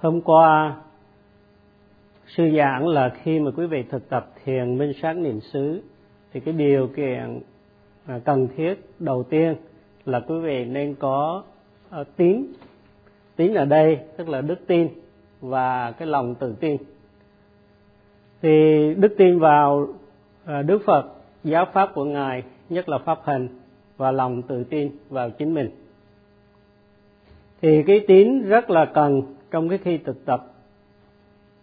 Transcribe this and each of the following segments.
hôm qua, sư giảng là khi mà quý vị thực tập thiền minh sát niệm xứ, thì cái điều kiện à, cần thiết đầu tiên là quý vị nên có à, tín. Tín ở đây tức là đức tin và cái lòng tự tin. Thì đức tin vào à, đức phật, giáo pháp của ngài, nhất là pháp hành và lòng tự tin vào chính mình. Thì cái tín rất là cần trong cái khi thực tập.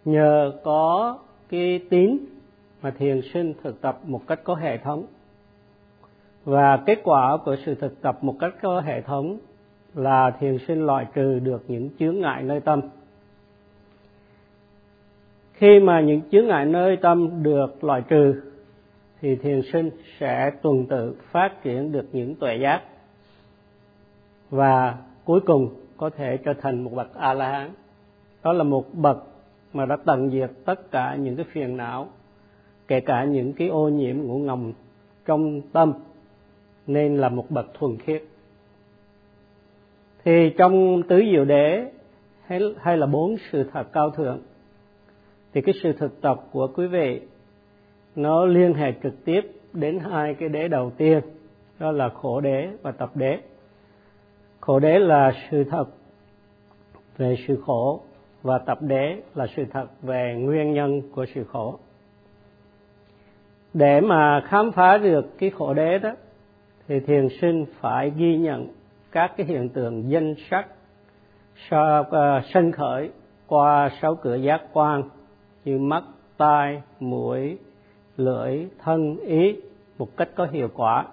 Nhờ có cái tín mà thiền sinh thực tập một cách có hệ thống. Và kết quả của sự thực tập một cách có hệ thống là thiền sinh loại trừ được những chướng ngại nơi tâm. Khi mà những chướng ngại nơi tâm được loại trừ, thì thiền sinh sẽ tuần tự phát triển được những tuệ giác. Và cuối cùng có thể trở thành một bậc a la hán đó là một bậc mà đã tận diệt tất cả những cái phiền não kể cả những cái ô nhiễm ngủ ngầm trong tâm nên là một bậc thuần khiết. Thì trong tứ diệu đế hay, hay là bốn sự thật cao thượng thì cái sự thực tập của quý vị nó liên hệ trực tiếp đến hai cái đế đầu tiên đó là khổ đế và tập đế. Khổ đế là sự thật về sự khổ và tập đế là sự thật về nguyên nhân của sự khổ. Để mà khám phá được cái khổ đế đó, thì thiền sinh phải ghi nhận các cái hiện tượng danh sắc ờ, sân khởi qua sáu cửa giác quan như mắt, tai, mũi, lưỡi, thân, ý một cách có hiệu quả.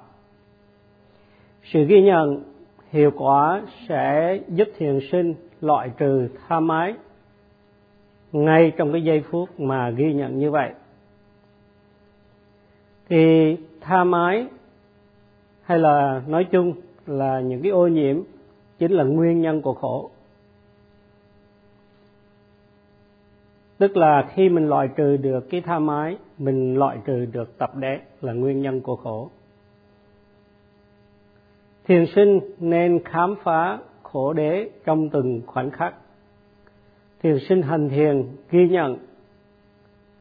Sự ghi nhận hiệu quả sẽ giúp thiền sinh loại trừ tha mái ngay trong cái giây phút mà ghi nhận như vậy, thì tha mái hay là nói chung là những cái ô nhiễm chính là nguyên nhân của khổ. Tức là khi mình loại trừ được cái tha mái, mình loại trừ được tập đế là nguyên nhân của khổ. Thiền sinh nên khám phá khổ đế trong từng khoảnh khắc thiền sinh hành thiền ghi nhận,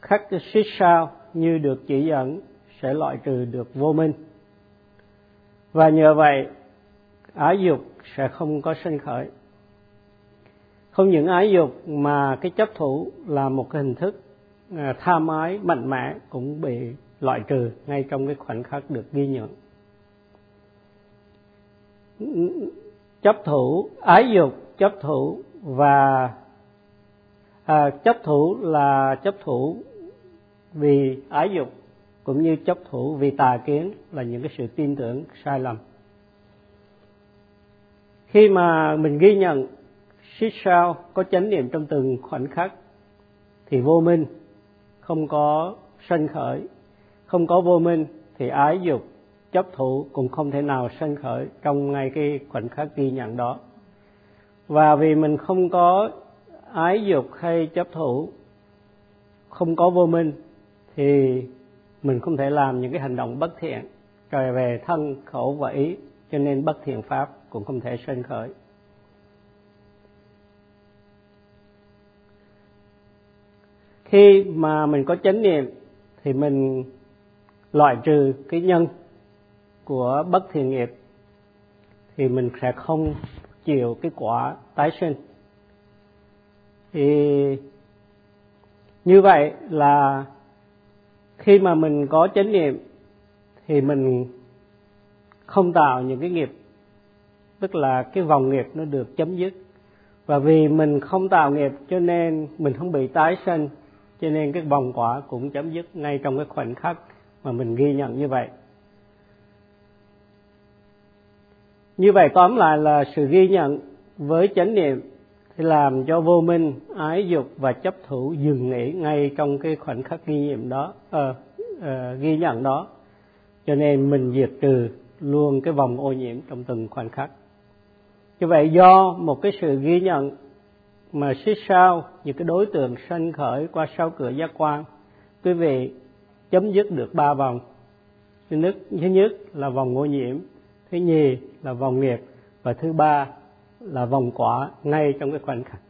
khắc xích sao như được chỉ dẫn sẽ loại trừ được vô minh. Và nhờ vậy, ái dục sẽ không có sinh khởi. Không những ái dục mà cái chấp thủ là một cái hình thức à, tham ái mạnh mẽ cũng bị loại trừ ngay trong cái khoảnh khắc được ghi nhận. Chấp thủ, ái dục, chấp thủ và à, chấp thủ là chấp thủ vì ái dục cũng như chấp thủ vì tà kiến là những cái sự tin tưởng sai lầm. Khi mà mình ghi nhận xích sao có chánh niệm trong từng khoảnh khắc thì vô minh không có sanh khởi. Không có vô minh thì ái dục chấp thủ cũng không thể nào sanh khởi trong ngay cái khoảnh khắc ghi nhận đó. Và vì mình không có ái dục hay chấp thủ, không có vô minh, thì mình không thể làm những cái hành động bất thiện, trời về thân, khẩu và ý, cho nên bất thiện pháp cũng không thể sinh khởi. Khi mà mình có chánh niệm, thì mình loại trừ cái nhân của bất thiện nghiệp, thì mình sẽ không chịu cái quả tái sinh thì như vậy là khi mà mình có chánh niệm thì mình không tạo những cái nghiệp, tức là cái vòng nghiệp nó được chấm dứt. Và vì mình không tạo nghiệp cho nên mình không bị tái sinh cho nên cái vòng quả cũng chấm dứt ngay trong cái khoảnh khắc mà mình ghi nhận như vậy. Như vậy tóm lại là sự ghi nhận với chánh niệm thì làm cho vô minh ái dục và chấp thủ dừng nghỉ ngay trong cái khoảnh khắc ghi nhận đó à, à, ghi nhận đó. Cho nên mình diệt trừ luôn cái vòng ô nhiễm trong từng khoảnh khắc. Như vậy do một cái sự ghi nhận mà xích sao những cái đối tượng sanh khởi qua sau cửa giác quan quý vị chấm dứt được ba vòng. Thứ nhất thứ nhất là vòng ô nhiễm thứ nhì là vòng nghiệp và thứ ba là vòng quả ngay trong cái khoảnh khắc.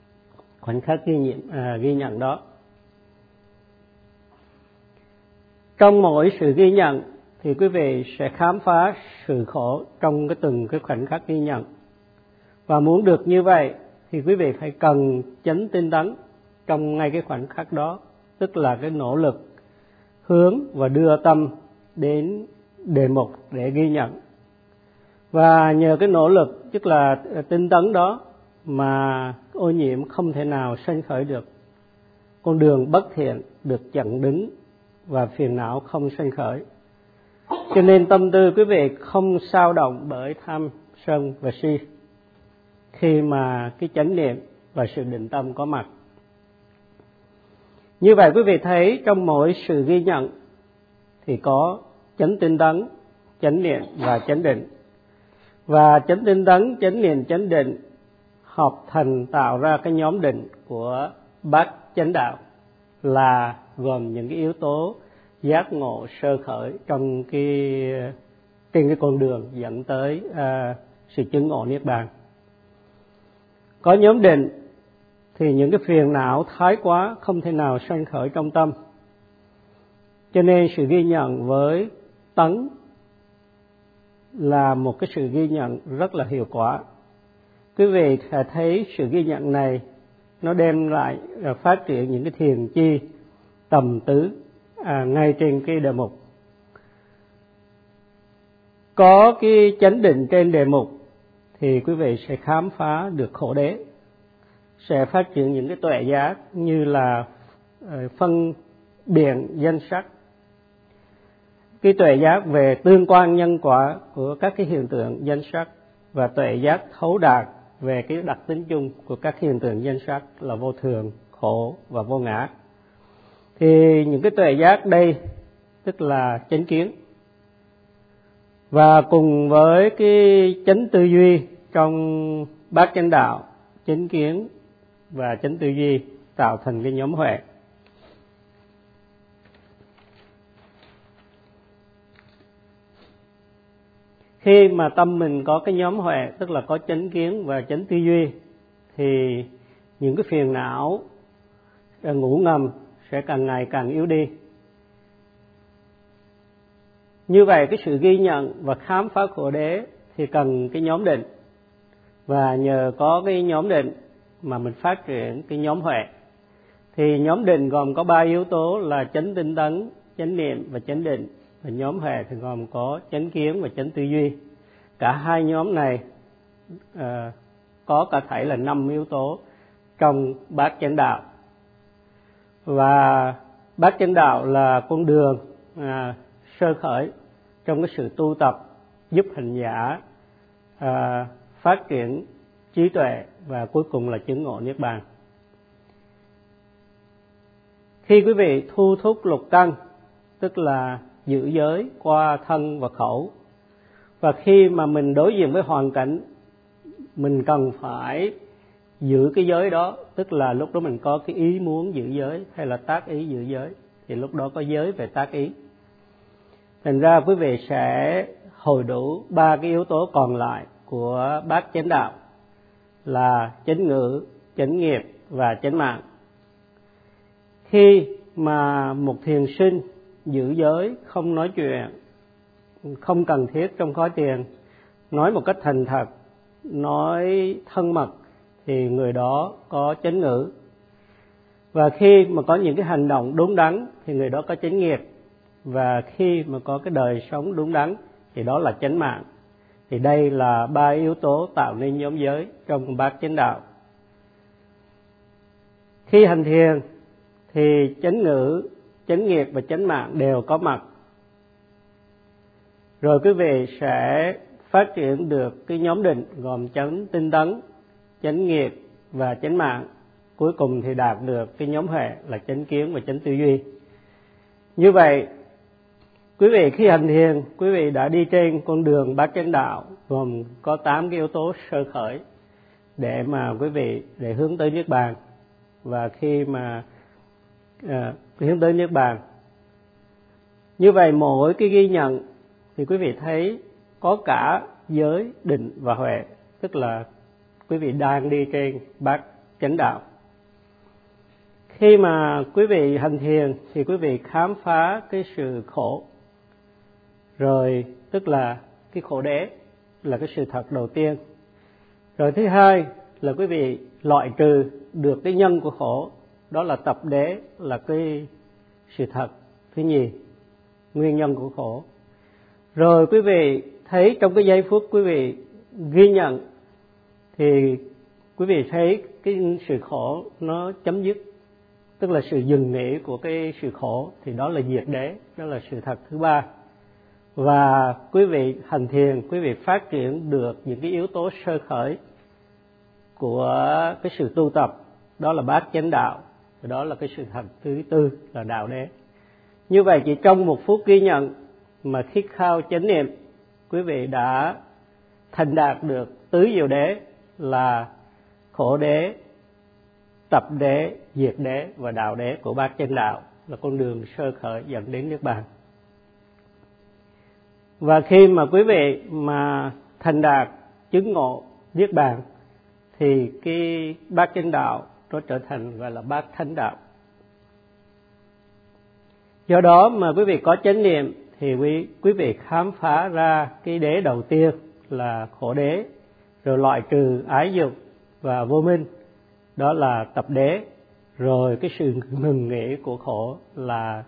Khoảnh khắc ghi nhận à, ghi nhận đó. Trong mỗi sự ghi nhận thì quý vị sẽ khám phá sự khổ trong cái từng cái khoảnh khắc ghi nhận. Và muốn được như vậy thì quý vị phải cần chánh tinh tấn trong ngay cái khoảnh khắc đó tức là cái nỗ lực hướng và đưa tâm đến đề mục để ghi nhận và nhờ cái nỗ lực, tức là ờ, tinh tấn đó, mà ô nhiễm không thể nào sanh khởi được. Con đường bất thiện được chặn đứng và phiền não không sanh khởi. Cho nên tâm tư quý vị không sao động bởi tham sân và si khi mà cái chánh niệm và sự định tâm có mặt. Như vậy quý vị thấy trong mỗi sự ghi nhận thì có chánh tinh tấn, chánh niệm và chánh định và chánh tinh tấn chánh niệm chánh định hợp thành tạo ra cái nhóm định của bát chánh đạo là gồm những cái yếu tố giác ngộ sơ khởi trong cái trên cái con đường dẫn tới à, sự chứng ngộ niết bàn. Có nhóm định thì những cái phiền não thái quá không thể nào sanh khởi trong tâm. Cho nên sự ghi nhận với tấn là một cái sự ghi nhận rất là hiệu quả. Quý vị sẽ thấy sự ghi nhận này nó đem lại à, phát triển những cái thiền chi tầm tứ à, ngay trên cái đề mục. Có cái chánh định trên đề mục thì quý vị sẽ khám phá được khổ đế sẽ phát triển những cái tuệ giác như là ờ, phân biệt danh sắc cái tuệ giác về tương quan nhân quả của các cái hiện tượng danh sắc và tuệ giác thấu đạt về cái đặc tính chung của các hiện tượng danh sắc là vô thường, khổ và vô ngã. Thì những cái tuệ giác đây, tức là chánh kiến, và cùng với cái chánh tư duy trong bát chánh đạo, chánh kiến và chánh tư duy tạo thành cái nhóm huệ. Khi mà tâm mình có cái nhóm huệ, tức là có chánh kiến và chánh tư duy, thì những cái phiền não à, ngủ ngầm sẽ càng ngày càng yếu đi. Như vậy, cái sự ghi nhận và khám phá khổ đế thì cần cái nhóm định. Và nhờ có cái nhóm định mà mình phát triển cái nhóm huệ. Thì nhóm định gồm có ba yếu tố là chánh tinh tấn, chánh niệm và chánh định và nhóm hệ thì gồm có chánh kiến và chánh tư duy. Cả hai nhóm này uh, có cả thể là năm yếu tố trong bát chánh đạo. Và bát chánh đạo là con đường à, sơ khởi trong cái sự tu tập giúp hành giả à, phát triển trí tuệ và cuối cùng là chứng ngộ niết bàn. Khi quý vị thu thúc lục căn tức là giữ giới, qua thân và khẩu. Và khi mà mình đối diện với hoàn cảnh, mình cần phải giữ cái giới đó, tức là lúc đó mình có cái ý muốn giữ giới hay là tác ý giữ giới, thì lúc đó có giới về tác ý. Thành ra quý vị sẽ hồi đủ ba cái yếu tố còn lại của bát chánh đạo, là chánh ngữ, chánh nghiệp và chánh mạng. Khi mà một thiền sinh giữ giới, không nói chuyện, không cần thiết trong khói tiền. Nói một cách thành thật, nói thân mật thì người đó có chánh ngữ. Và khi mà có những cái hành động đúng đắn thì người đó có chánh nghiệp. Và khi mà có cái đời sống đúng đắn thì đó là chánh mạng. Thì đây là ba yếu tố tạo nên nhóm giới trong bát chánh đạo. Khi hành thiền thì chánh ngữ chánh nghiệp và chánh mạng đều có mặt. Rồi quý vị sẽ phát triển được cái nhóm định gồm chánh tinh tấn chánh nghiệp và chánh mạng. Cuối cùng thì đạt được cái nhóm hệ là chánh kiến và chánh tư duy. Như vậy quý vị khi hành thiền quý vị đã đi trên con đường bát chánh đạo gồm có tám cái yếu tố sơ khởi để mà quý vị để hướng tới niết bàn. Và khi mà à, hướng tới niết bàn. Như vậy mỗi cái ghi nhận thì quý vị thấy có cả giới định và huệ, tức là quý vị đang đi trên bát chánh đạo. Khi mà quý vị hành thiền thì quý vị khám phá cái sự khổ, rồi tức là cái khổ đế là cái sự thật đầu tiên. Rồi thứ hai là quý vị loại trừ được cái nhân của khổ đó là tập đế, là cái sự thật. Thứ nhì, nguyên nhân của khổ. Rồi quý vị thấy trong cái giây phút quý vị ghi nhận, thì quý vị thấy cái sự khổ nó chấm dứt, tức là sự dừng nghỉ của cái sự khổ, thì đó là diệt đế, đó là sự thật. Thứ ba, và quý vị hành thiền, quý vị phát triển được những cái yếu tố sơ khởi của cái sự tu tập, đó là bát chánh đạo đó là cái sự thật thứ tư là đạo đế. Như vậy chỉ trong một phút ghi nhận mà thiết khao chánh niệm, quý vị đã thành đạt được tứ diệu đế là khổ đế, tập đế, diệt đế và đạo đế của bát chân đạo là con đường sơ khởi dẫn đến nước bàn. Và khi mà quý vị mà thành đạt chứng ngộ niết bàn, thì cái bát chánh đạo nó trở thành, gọi là, bát thánh đạo. Do đó mà quý vị có chánh niệm thì quý quý vị khám phá ra cái đế đầu tiên là khổ đế, rồi loại trừ ái dục và vô minh, đó là tập đế. Rồi cái sự ngừng nghỉ của khổ là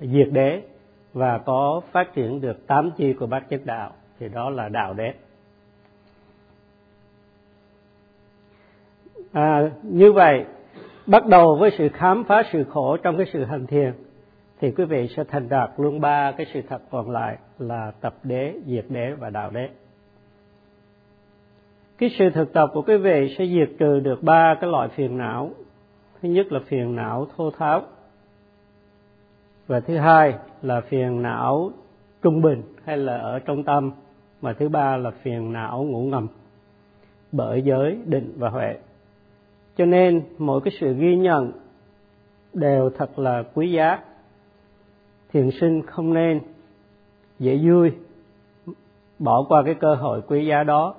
diệt đế và có phát triển được tám chi của bát chánh đạo, thì đó là đạo đế. À, như vậy bắt đầu với sự khám phá sự khổ trong cái sự hành thiền thì quý vị sẽ thành đạt luôn ba cái sự thật còn lại là tập đế diệt đế và đạo đế. Cái sự thực tập của quý vị sẽ diệt trừ được ba cái loại phiền não. Thứ nhất là phiền não thô tháo. Và thứ hai là phiền não trung bình hay là ở trong tâm. Và thứ ba là phiền não ngủ ngầm. Bởi giới định và huệ cho nên mỗi cái sự ghi nhận đều thật là quý giá. Thiền sinh không nên dễ vui, bỏ qua cái cơ hội quý giá đó,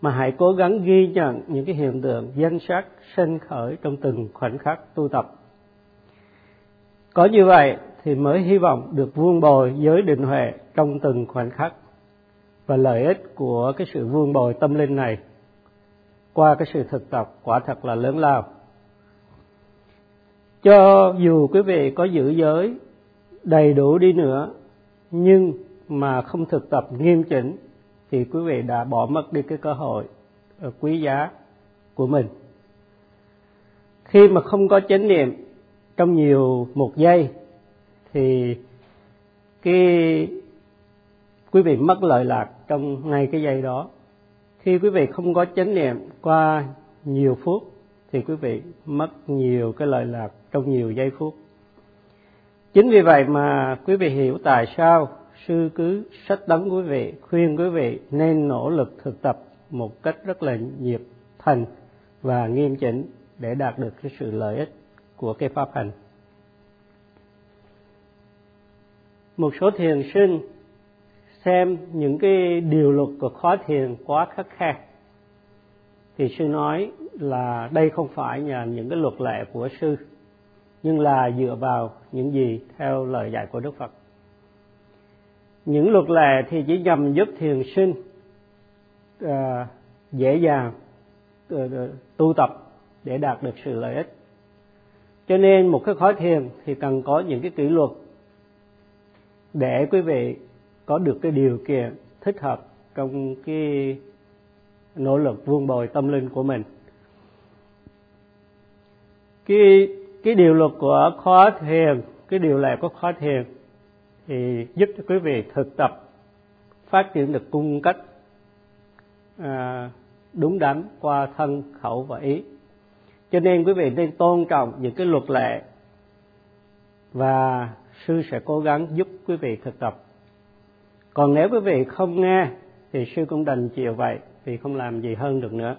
mà hãy cố gắng ghi nhận những cái hiện tượng danh sắc sinh khởi trong từng khoảnh khắc tu tập. Có như vậy thì mới hy vọng được vuông bồi giới định huệ trong từng khoảnh khắc và lợi ích của cái sự vuông bồi tâm linh này qua cái sự thực tập, quả thật là lớn lao. Cho dù quý vị có giữ giới đầy đủ đi nữa, nhưng mà không thực tập nghiêm chỉnh, thì quý vị đã bỏ mất đi cái cơ hội quý giá của mình. Khi mà không có chánh niệm trong nhiều một giây, thì cái quý vị mất lợi lạc trong ngay cái giây đó khi quý vị không có chánh niệm qua nhiều phút, thì quý vị mất nhiều cái lợi lạc trong nhiều giây phút. Chính vì vậy mà quý vị hiểu tại sao sư cứ sách đấng quý vị, khuyên quý vị nên nỗ lực thực tập một cách rất là nhiệt thành và nghiêm chỉnh để đạt được cái sự lợi ích của cái pháp hành. Một số thiền sinh xem những cái điều luật của khóa thiền quá khắc khe thì sư nói là đây không phải là những cái luật lệ của sư nhưng là dựa vào những gì theo lời dạy của đức phật. Những luật lệ thì chỉ nhằm giúp thiền sinh uh, dễ dàng uh, tu tập để đạt được sự lợi ích. Cho nên một cái khói thiền thì cần có những cái kỷ luật để quý vị có được cái điều kiện thích hợp trong cái nỗ lực vuông bồi tâm linh của mình. Cái cái điều luật của khóa thiền cái điều lệ của khóa thiền thì giúp cho quý vị thực tập phát triển được cung cách à, đúng đắn qua thân khẩu và ý. Cho nên quý vị nên tôn trọng những cái luật lệ và sư sẽ cố gắng giúp quý vị thực tập còn nếu quý vị không nghe, thì sư cũng đành chịu vậy, vì không làm gì hơn được nữa.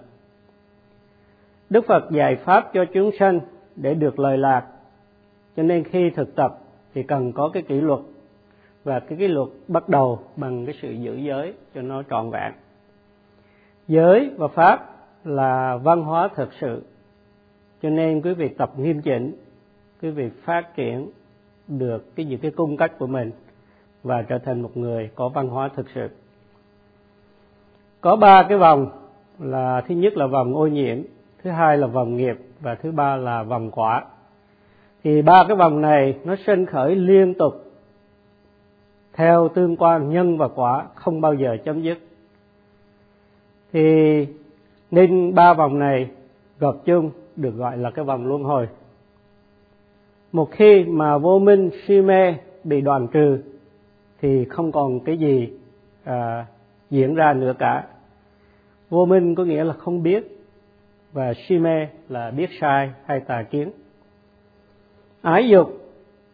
Đức phật dạy pháp cho chúng sanh để được lời lạc. Cho nên khi thực tập thì cần có cái kỷ luật. Và cái kỷ luật bắt đầu bằng cái sự giữ giới cho nó trọn vẹn. Giới và pháp là văn hóa thực sự. Cho nên quý vị tập nghiêm chỉnh, quý vị phát triển được cái những cái cung cách của mình và trở thành một người có văn hóa thực sự. Có ba cái vòng là, thứ nhất là vòng ô nhiễm, thứ hai là vòng nghiệp, và thứ ba là vòng quả. Thì ba cái vòng này nó sinh khởi liên tục theo tương quan nhân và quả, không bao giờ chấm dứt. Thì nên ba vòng này gộp chung được gọi là cái vòng luân hồi. Một khi mà vô minh si mê bị đoàn trừ thì không còn cái gì à, diễn ra nữa cả. Vô minh có nghĩa là không biết và si mê là biết sai hay tà kiến. Ái dục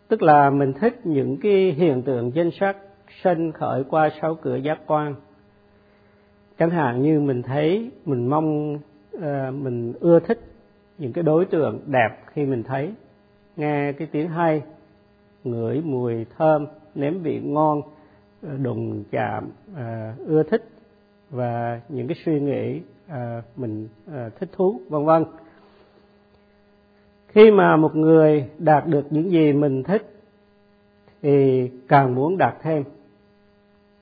tức là mình thích những cái hiện tượng danh sắc sân khởi qua sáu cửa giác quan. Chẳng hạn như mình thấy mình mong à, mình ưa thích những cái đối tượng đẹp khi mình thấy. Nghe cái tiếng hay ngửi mùi thơm nếm vị ngon ờ, đụng chạm à, ưa thích và những cái suy nghĩ à, mình à, thích thú vân vân. Khi mà một người đạt được những gì mình thích thì càng muốn đạt thêm.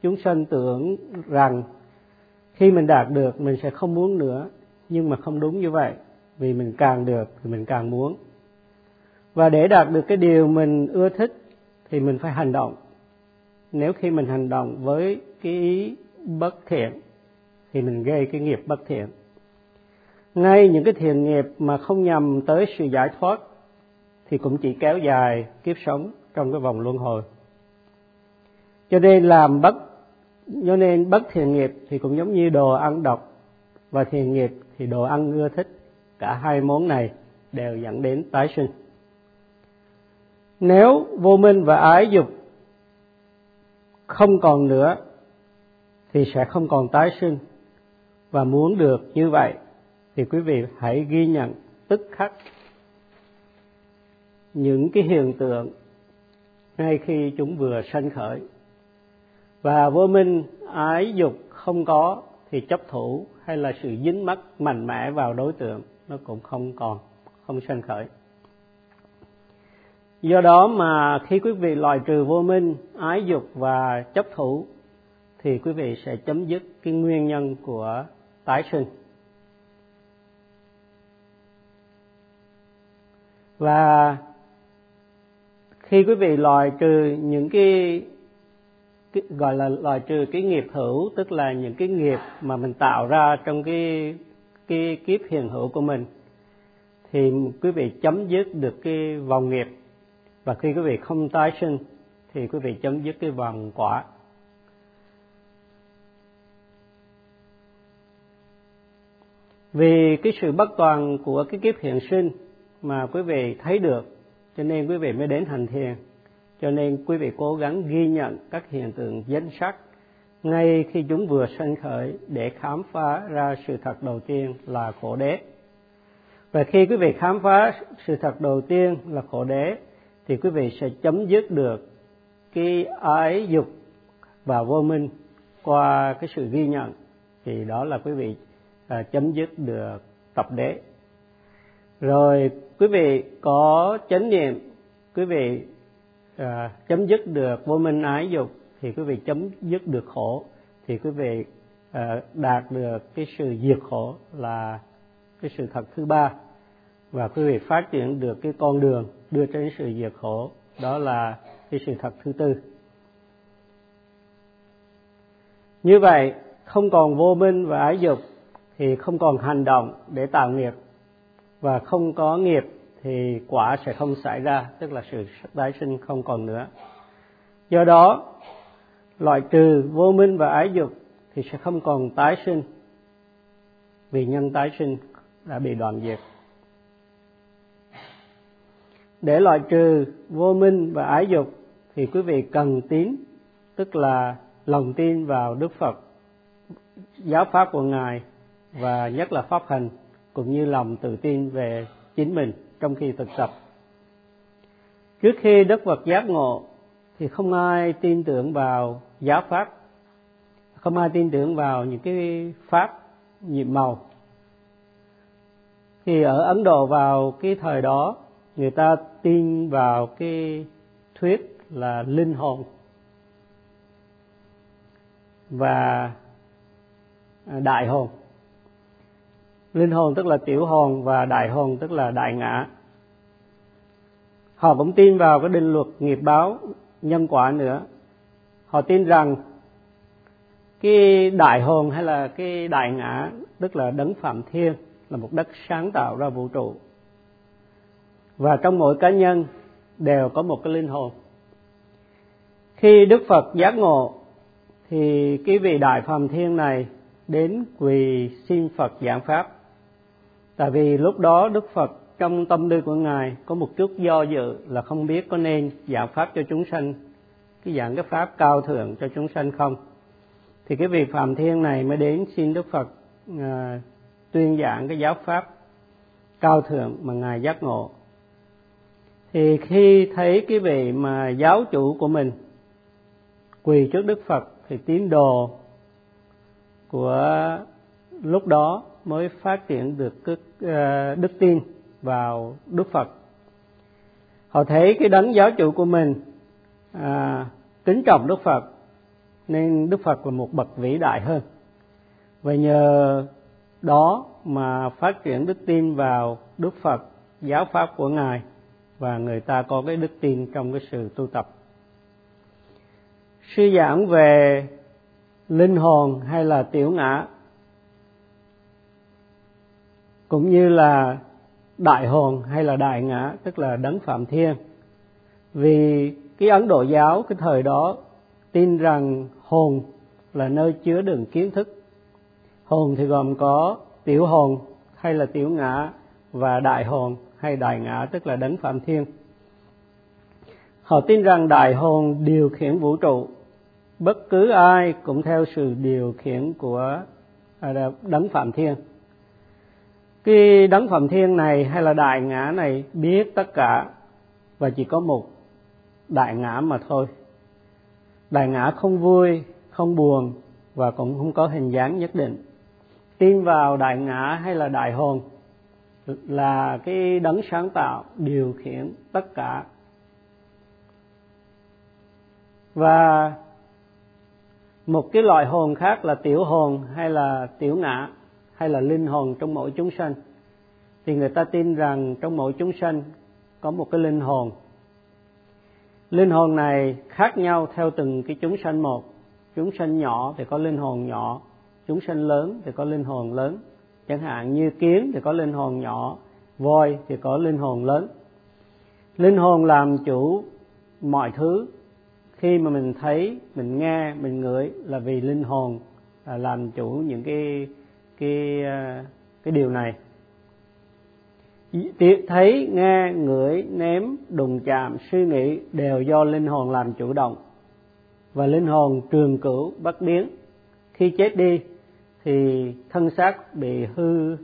Chúng sanh tưởng rằng khi mình đạt được mình sẽ không muốn nữa nhưng mà không đúng như vậy vì mình càng được thì mình càng muốn. Và để đạt được cái điều mình ưa thích thì mình phải hành động nếu khi mình hành động với cái ý bất thiện, thì mình gây cái nghiệp bất thiện. Ngay những cái thiện nghiệp mà không nhằm tới sự giải thoát, thì cũng chỉ kéo dài kiếp sống trong cái vòng luân hồi. Cho nên làm bất, cho nên bất thiện nghiệp thì cũng giống như đồ ăn độc, và thiện nghiệp thì đồ ăn ưa thích. Cả hai món này đều dẫn đến tái sinh. Nếu vô minh và ái dục không còn nữa, thì sẽ không còn tái sinh. Và muốn được như vậy, thì quý vị hãy ghi nhận tức khắc những cái hiện tượng ngay khi chúng vừa sanh khởi. Và vô minh ái dục không có thì chấp thủ hay là sự dính mắc mạnh mẽ vào đối tượng nó cũng không còn, không sanh khởi do đó mà khi quý vị loại trừ vô minh ái dục và chấp thủ thì quý vị sẽ chấm dứt cái nguyên nhân của tái sinh. Và khi quý vị loại trừ những cái, cái gọi là loại trừ cái nghiệp hữu tức là những cái nghiệp mà mình tạo ra trong cái cái kiếp hiện hữu của mình thì quý vị chấm dứt được cái vòng nghiệp và khi quý vị không tái sinh, thì quý vị chấm dứt cái vòng quả. Vì cái sự bất toàn của cái kiếp hiện sinh mà quý vị thấy được, cho nên quý vị mới đến hành thiền. Cho nên quý vị cố gắng ghi nhận các hiện tượng danh sắc ngay khi chúng vừa sanh khởi để khám phá ra sự thật đầu tiên là khổ đế. Và khi quý vị khám phá sự thật đầu tiên là khổ đế thì quý vị sẽ chấm dứt được cái ái dục và vô minh qua cái sự ghi nhận. Thì đó là quý vị à, chấm dứt được tập đế. Rồi quý vị có chánh niệm quý vị à, chấm dứt được vô minh ái dục thì quý vị chấm dứt được khổ. Thì quý vị à, đạt được cái sự diệt khổ là cái sự thật thứ ba. Và quý vị phát triển được cái con đường đưa đến sự diệt khổ. Đó là cái sự thật thứ tư. Như vậy, không còn vô minh và ái dục thì không còn hành động để tạo nghiệp. Và không có nghiệp thì quả sẽ không xảy ra, tức là sự tái sinh không còn nữa. Do đó, loại trừ vô minh và ái dục thì sẽ không còn tái sinh, vì nhân tái sinh đã bị đoạn diệt để loại trừ vô minh và ái dục thì quý vị cần tín, tức là lòng tin vào đức phật, giáo pháp của ngài và nhất là pháp hành, cũng như lòng tự tin về chính mình trong khi thực tập. Trước khi đức phật giác ngộ thì không ai tin tưởng vào giáo pháp, không ai tin tưởng vào những cái pháp, nhiệm màu. Thì ở ấn độ vào cái thời đó người ta tin vào cái thuyết là linh hồn. Và à, đại hồn. Linh hồn tức là tiểu hồn và đại hồn tức là đại ngã. Họ cũng tin vào cái định luật nghiệp báo, nhân quả nữa. Họ tin rằng cái đại hồn hay là cái đại ngã, tức là đấng phạm thiên, là một đất sáng tạo ra vũ trụ và trong mỗi cá nhân đều có một cái linh hồn. Khi đức phật giác ngộ thì cái vị đại phàm thiên này đến quỳ xin phật giảng pháp. Tại vì lúc đó đức phật trong tâm tư của ngài có một chút do dự là không biết có nên giảng pháp cho chúng sanh cái giảng cái pháp cao thượng cho chúng sanh không. Thì cái vị phạm thiên này mới đến xin đức phật uh, tuyên giảng cái giáo pháp cao thượng mà ngài giác ngộ thì khi thấy cái vị mà giáo chủ của mình quỳ trước đức phật thì tín đồ của lúc đó mới phát triển được cái ờ, đức tin vào đức phật. Họ thấy cái đấng giáo chủ của mình à, kính trọng đức phật nên đức phật là một bậc vĩ đại hơn. Và nhờ đó mà phát triển đức tin vào đức phật giáo pháp của ngài và người ta có cái đức tin trong cái sự tu tập. Suy giảng về linh hồn hay là tiểu ngã, cũng như là đại hồn hay là đại ngã, tức là đấng phạm thiên. Vì cái ấn độ giáo cái thời đó tin rằng hồn là nơi chứa đựng kiến thức. Hồn thì gồm có tiểu hồn hay là tiểu ngã và đại hồn hay đại ngã, tức là đấng phạm thiên. Họ tin rằng đại hồn điều khiển vũ trụ. Bất cứ ai cũng theo sự điều khiển của à, đấng phạm thiên. Cái đấng phạm thiên này hay là đại ngã này biết tất cả, và chỉ có một đại ngã mà thôi. Đại ngã không vui, không buồn và cũng không có hình dáng nhất định. Tin vào đại ngã hay là đại hồn là cái đấng sáng tạo điều khiển tất cả. Và một cái loại hồn khác là tiểu hồn hay là tiểu ngã hay là linh hồn trong mỗi chúng sanh. Thì người ta tin rằng trong mỗi chúng sanh có một cái linh hồn. Linh hồn này khác nhau theo từng cái chúng sanh một. Chúng sanh nhỏ thì có linh hồn nhỏ, chúng sanh lớn thì có linh hồn lớn chẳng hạn như kiến thì có linh hồn nhỏ, voi thì có linh hồn lớn. Linh hồn làm chủ mọi thứ. Khi mà mình thấy, mình nghe, mình ngửi là vì linh hồn à, làm chủ những cái cái à, cái điều này. Thấy, nghe, ngửi ném đùng chạm, suy nghĩ đều do linh hồn làm chủ động. Và linh hồn trường cửu bất biến. Khi chết đi thì thân xác bị hư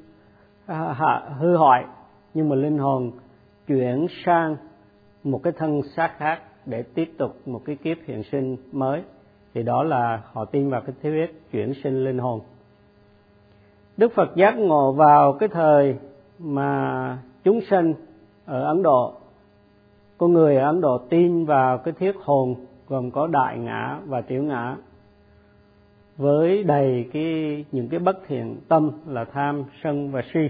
à, hư hoại, nhưng mà linh hồn chuyển sang một cái thân xác khác để tiếp tục một cái kiếp hiện sinh mới. Thì đó là họ tin vào cái thuyết chuyển sinh linh hồn. Đức phật giác ngộ vào cái thời mà chúng sinh ở ấn độ. Con người ở ấn độ tin vào cái thuyết hồn gồm có đại ngã và tiểu ngã với đầy cái những cái bất thiện tâm là tham sân và si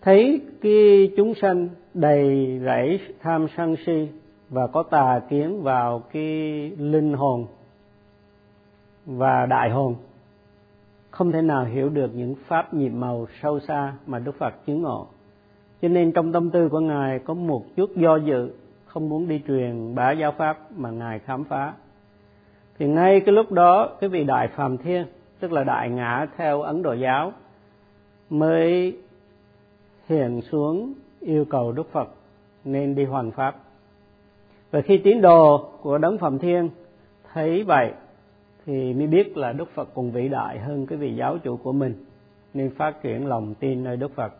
thấy cái chúng sanh đầy rẫy tham sân si và có tà kiến vào cái linh hồn và đại hồn không thể nào hiểu được những pháp nhiệm màu sâu xa mà Đức Phật chứng ngộ. Cho nên trong tâm tư của Ngài có một chút do dự, không muốn đi truyền bá giáo pháp mà Ngài khám phá. Thì ngay cái lúc đó, cái vị Đại Phàm Thiên, tức là Đại Ngã theo Ấn Độ giáo, mới hiện xuống yêu cầu Đức Phật nên đi hoàn pháp. Và khi tín đồ của Đấng Phạm Thiên thấy vậy thì mới biết là Đức Phật còn vĩ đại hơn cái vị giáo chủ của mình nên phát triển lòng tin nơi Đức Phật.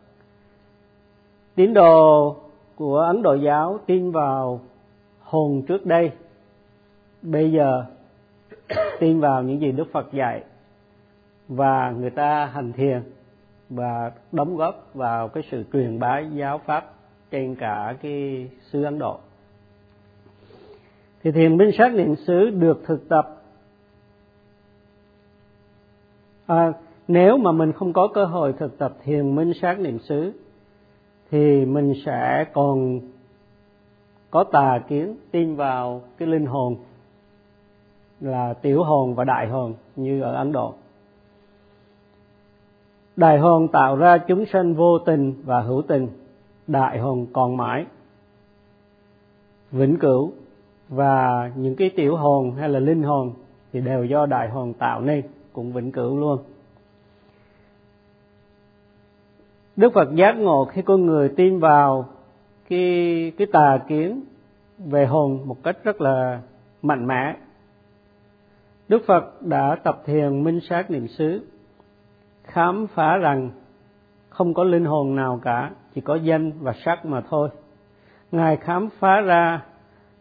Tín đồ của Ấn Độ giáo tin vào hồn trước đây, bây giờ tin vào những gì Đức Phật dạy và người ta hành thiền và đóng góp vào cái sự truyền bá giáo pháp trên cả cái xứ Ấn Độ. Thì thiền minh sát niệm xứ được thực tập à, nếu mà mình không có cơ hội thực tập thiền minh sát niệm xứ thì mình sẽ còn có tà kiến tin vào cái linh hồn là tiểu hồn và đại hồn như ở Ấn Độ. Đại hồn tạo ra chúng sanh vô tình và hữu tình, đại hồn còn mãi, vĩnh cửu và những cái tiểu hồn hay là linh hồn thì đều do đại hồn tạo nên cũng vĩnh cửu luôn. Đức Phật giác ngộ khi con người tin vào cái cái tà kiến về hồn một cách rất là mạnh mẽ. Đức Phật đã tập thiền minh sát niệm xứ, khám phá rằng không có linh hồn nào cả, chỉ có danh và sắc mà thôi. Ngài khám phá ra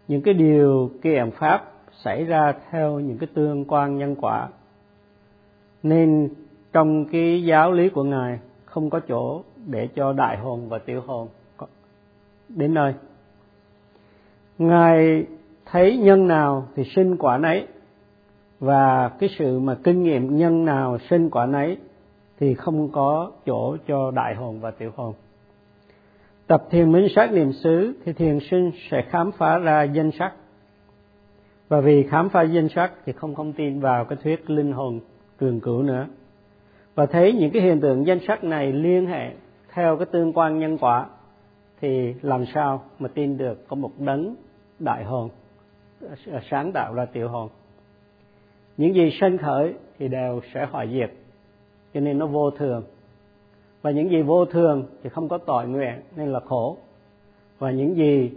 những cái điều kiện pháp xảy ra theo những cái tương quan nhân quả. Nên trong cái giáo lý của Ngài không có chỗ để cho đại hồn và tiểu hồn đến nơi. Ngài thấy nhân nào thì sinh quả nấy, và cái sự mà kinh nghiệm nhân nào sinh quả nấy thì không có chỗ cho đại hồn và tiểu hồn. Tập thiền minh sát niệm xứ thì thiền sinh sẽ khám phá ra danh sắc. Và vì khám phá danh sắc thì không không tin vào cái thuyết linh hồn cường cửu nữa và thấy những cái hiện tượng danh sắc này liên hệ theo cái tương quan nhân quả, thì làm sao mà tin được có một đấng đại hồn à, sáng tạo ra tiểu hồn. Những gì sanh khởi thì đều sẽ hoại diệt, cho nên nó vô thường. Và những gì vô thường thì không có tội nguyện nên là khổ. Và những gì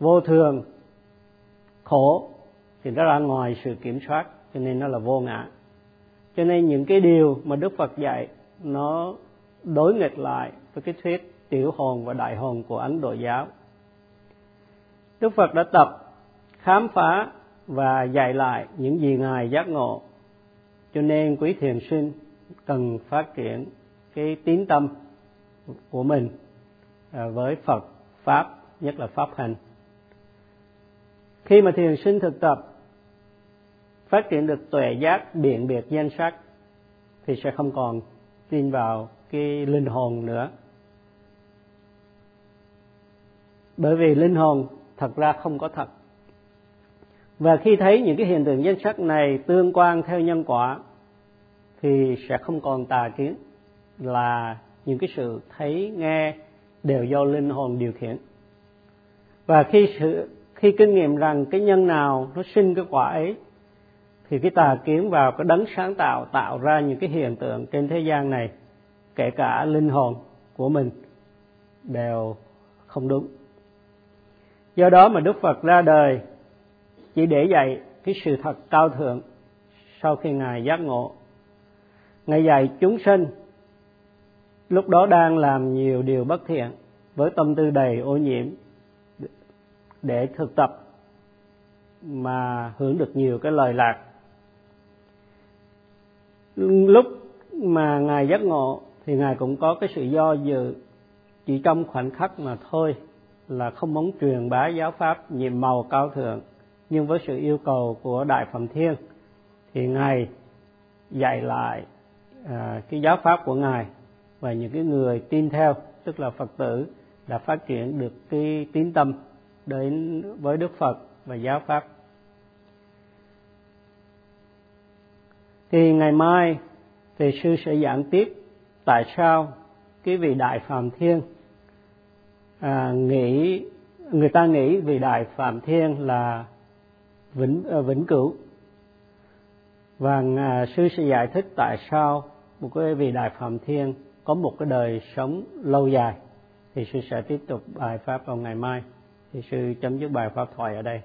vô thường, khổ thì nó ra ngoài sự kiểm soát, cho nên nó là vô ngã cho nên những cái điều mà đức phật dạy nó đối nghịch lại với cái thuyết tiểu hồn và đại hồn của ấn độ giáo. Đức phật đã tập, khám phá và dạy lại những gì ngài giác ngộ. Cho nên quý thiền sinh cần phát triển cái tín tâm của mình à, với phật pháp, nhất là pháp hành. Khi mà thiền sinh thực tập phát triển được tuệ giác biện biệt danh sắc, thì sẽ không còn tin vào cái linh hồn nữa. Bởi vì linh hồn thật ra không có thật. Và khi thấy những cái hiện tượng danh sắc này tương quan theo nhân quả, thì sẽ không còn tà kiến, là những cái sự thấy, nghe đều do linh hồn điều khiển. Và khi sự, khi kinh nghiệm rằng cái nhân nào nó sinh cái quả ấy thì cái tà kiến vào cái đấng sáng tạo tạo ra những cái hiện tượng trên thế gian này, kể cả linh hồn của mình, đều không đúng. Do đó mà đức phật ra đời chỉ để dạy cái sự thật cao thượng sau khi ngài giác ngộ. Ngài dạy chúng sinh lúc đó đang làm nhiều điều bất thiện với tâm tư đầy ô nhiễm để thực tập mà hưởng được nhiều cái lời lạc lúc mà ngài giác ngộ thì ngài cũng có cái sự do dự chỉ trong khoảnh khắc mà thôi là không muốn truyền bá giáo pháp nhiệm màu cao thượng nhưng với sự yêu cầu của đại phẩm thiên thì ngài dạy lại à, cái giáo pháp của ngài và những cái người tin theo tức là phật tử đã phát triển được cái tín tâm đến với đức phật và giáo pháp thì ngày mai thì sư sẽ giảng tiếp tại sao cái vị đại phạm thiên à, nghĩ người ta nghĩ vị đại phạm thiên là vĩnh à, vĩnh cửu. Và à, sư sẽ giải thích tại sao một cái vị đại phạm thiên có một cái đời sống lâu dài. Thì sư sẽ tiếp tục bài pháp vào ngày mai. Thì sư chấm dứt bài pháp thoại ở đây.